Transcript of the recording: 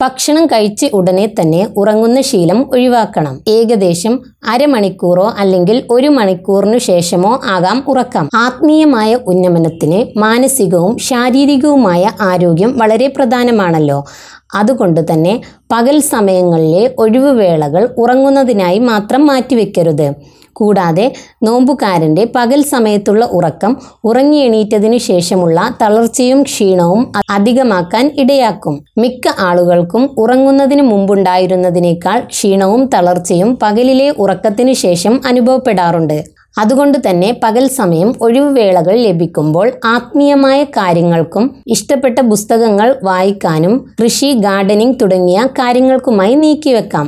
ഭക്ഷണം കഴിച്ച് ഉടനെ തന്നെ ഉറങ്ങുന്ന ശീലം ഒഴിവാക്കണം. ഏകദേശം അരമണിക്കൂറോ അല്ലെങ്കിൽ ഒരു മണിക്കൂറിനു ശേഷമോ ആകാം ഉറക്കം. ആത്മീയമായ ഉന്നമനത്തിന് മാനസികവും ശാരീരികവുമായ ആരോഗ്യം വളരെ പ്രധാനമാണല്ലോ. അതുകൊണ്ട് തന്നെ പകൽ സമയങ്ങളിലെ ഒഴിവുവേളകൾ ഉറങ്ങുന്നതിനായി മാത്രം മാറ്റിവെക്കരുത്. കൂടാതെ നോമ്പുകാരന്റെ പകൽ സമയത്തുള്ള ഉറക്കം ഉറങ്ങി എണീറ്റതിനു ശേഷമുള്ള തളർച്ചയും ക്ഷീണവും അധികമാക്കാൻ ഇടയാക്കും. മിക്ക ആളുകൾക്കും ഉറങ്ങുന്നതിന് മുമ്പുണ്ടായിരുന്നതിനേക്കാൾ ക്ഷീണവും തളർച്ചയും പകലിലെ ഉറക്കത്തിനു ശേഷം അനുഭവപ്പെടാറുണ്ട്. അതുകൊണ്ട് തന്നെ പകൽ സമയം ഒഴിവുവേളകൾ ലഭിക്കുമ്പോൾ ആത്മീയമായ കാര്യങ്ങൾക്കും ഇഷ്ടപ്പെട്ട പുസ്തകങ്ങൾ വായിക്കാനും കൃഷി ഗാർഡനിങ് തുടങ്ങിയ കാര്യങ്ങൾക്കുമായി നീക്കിവെക്കാം.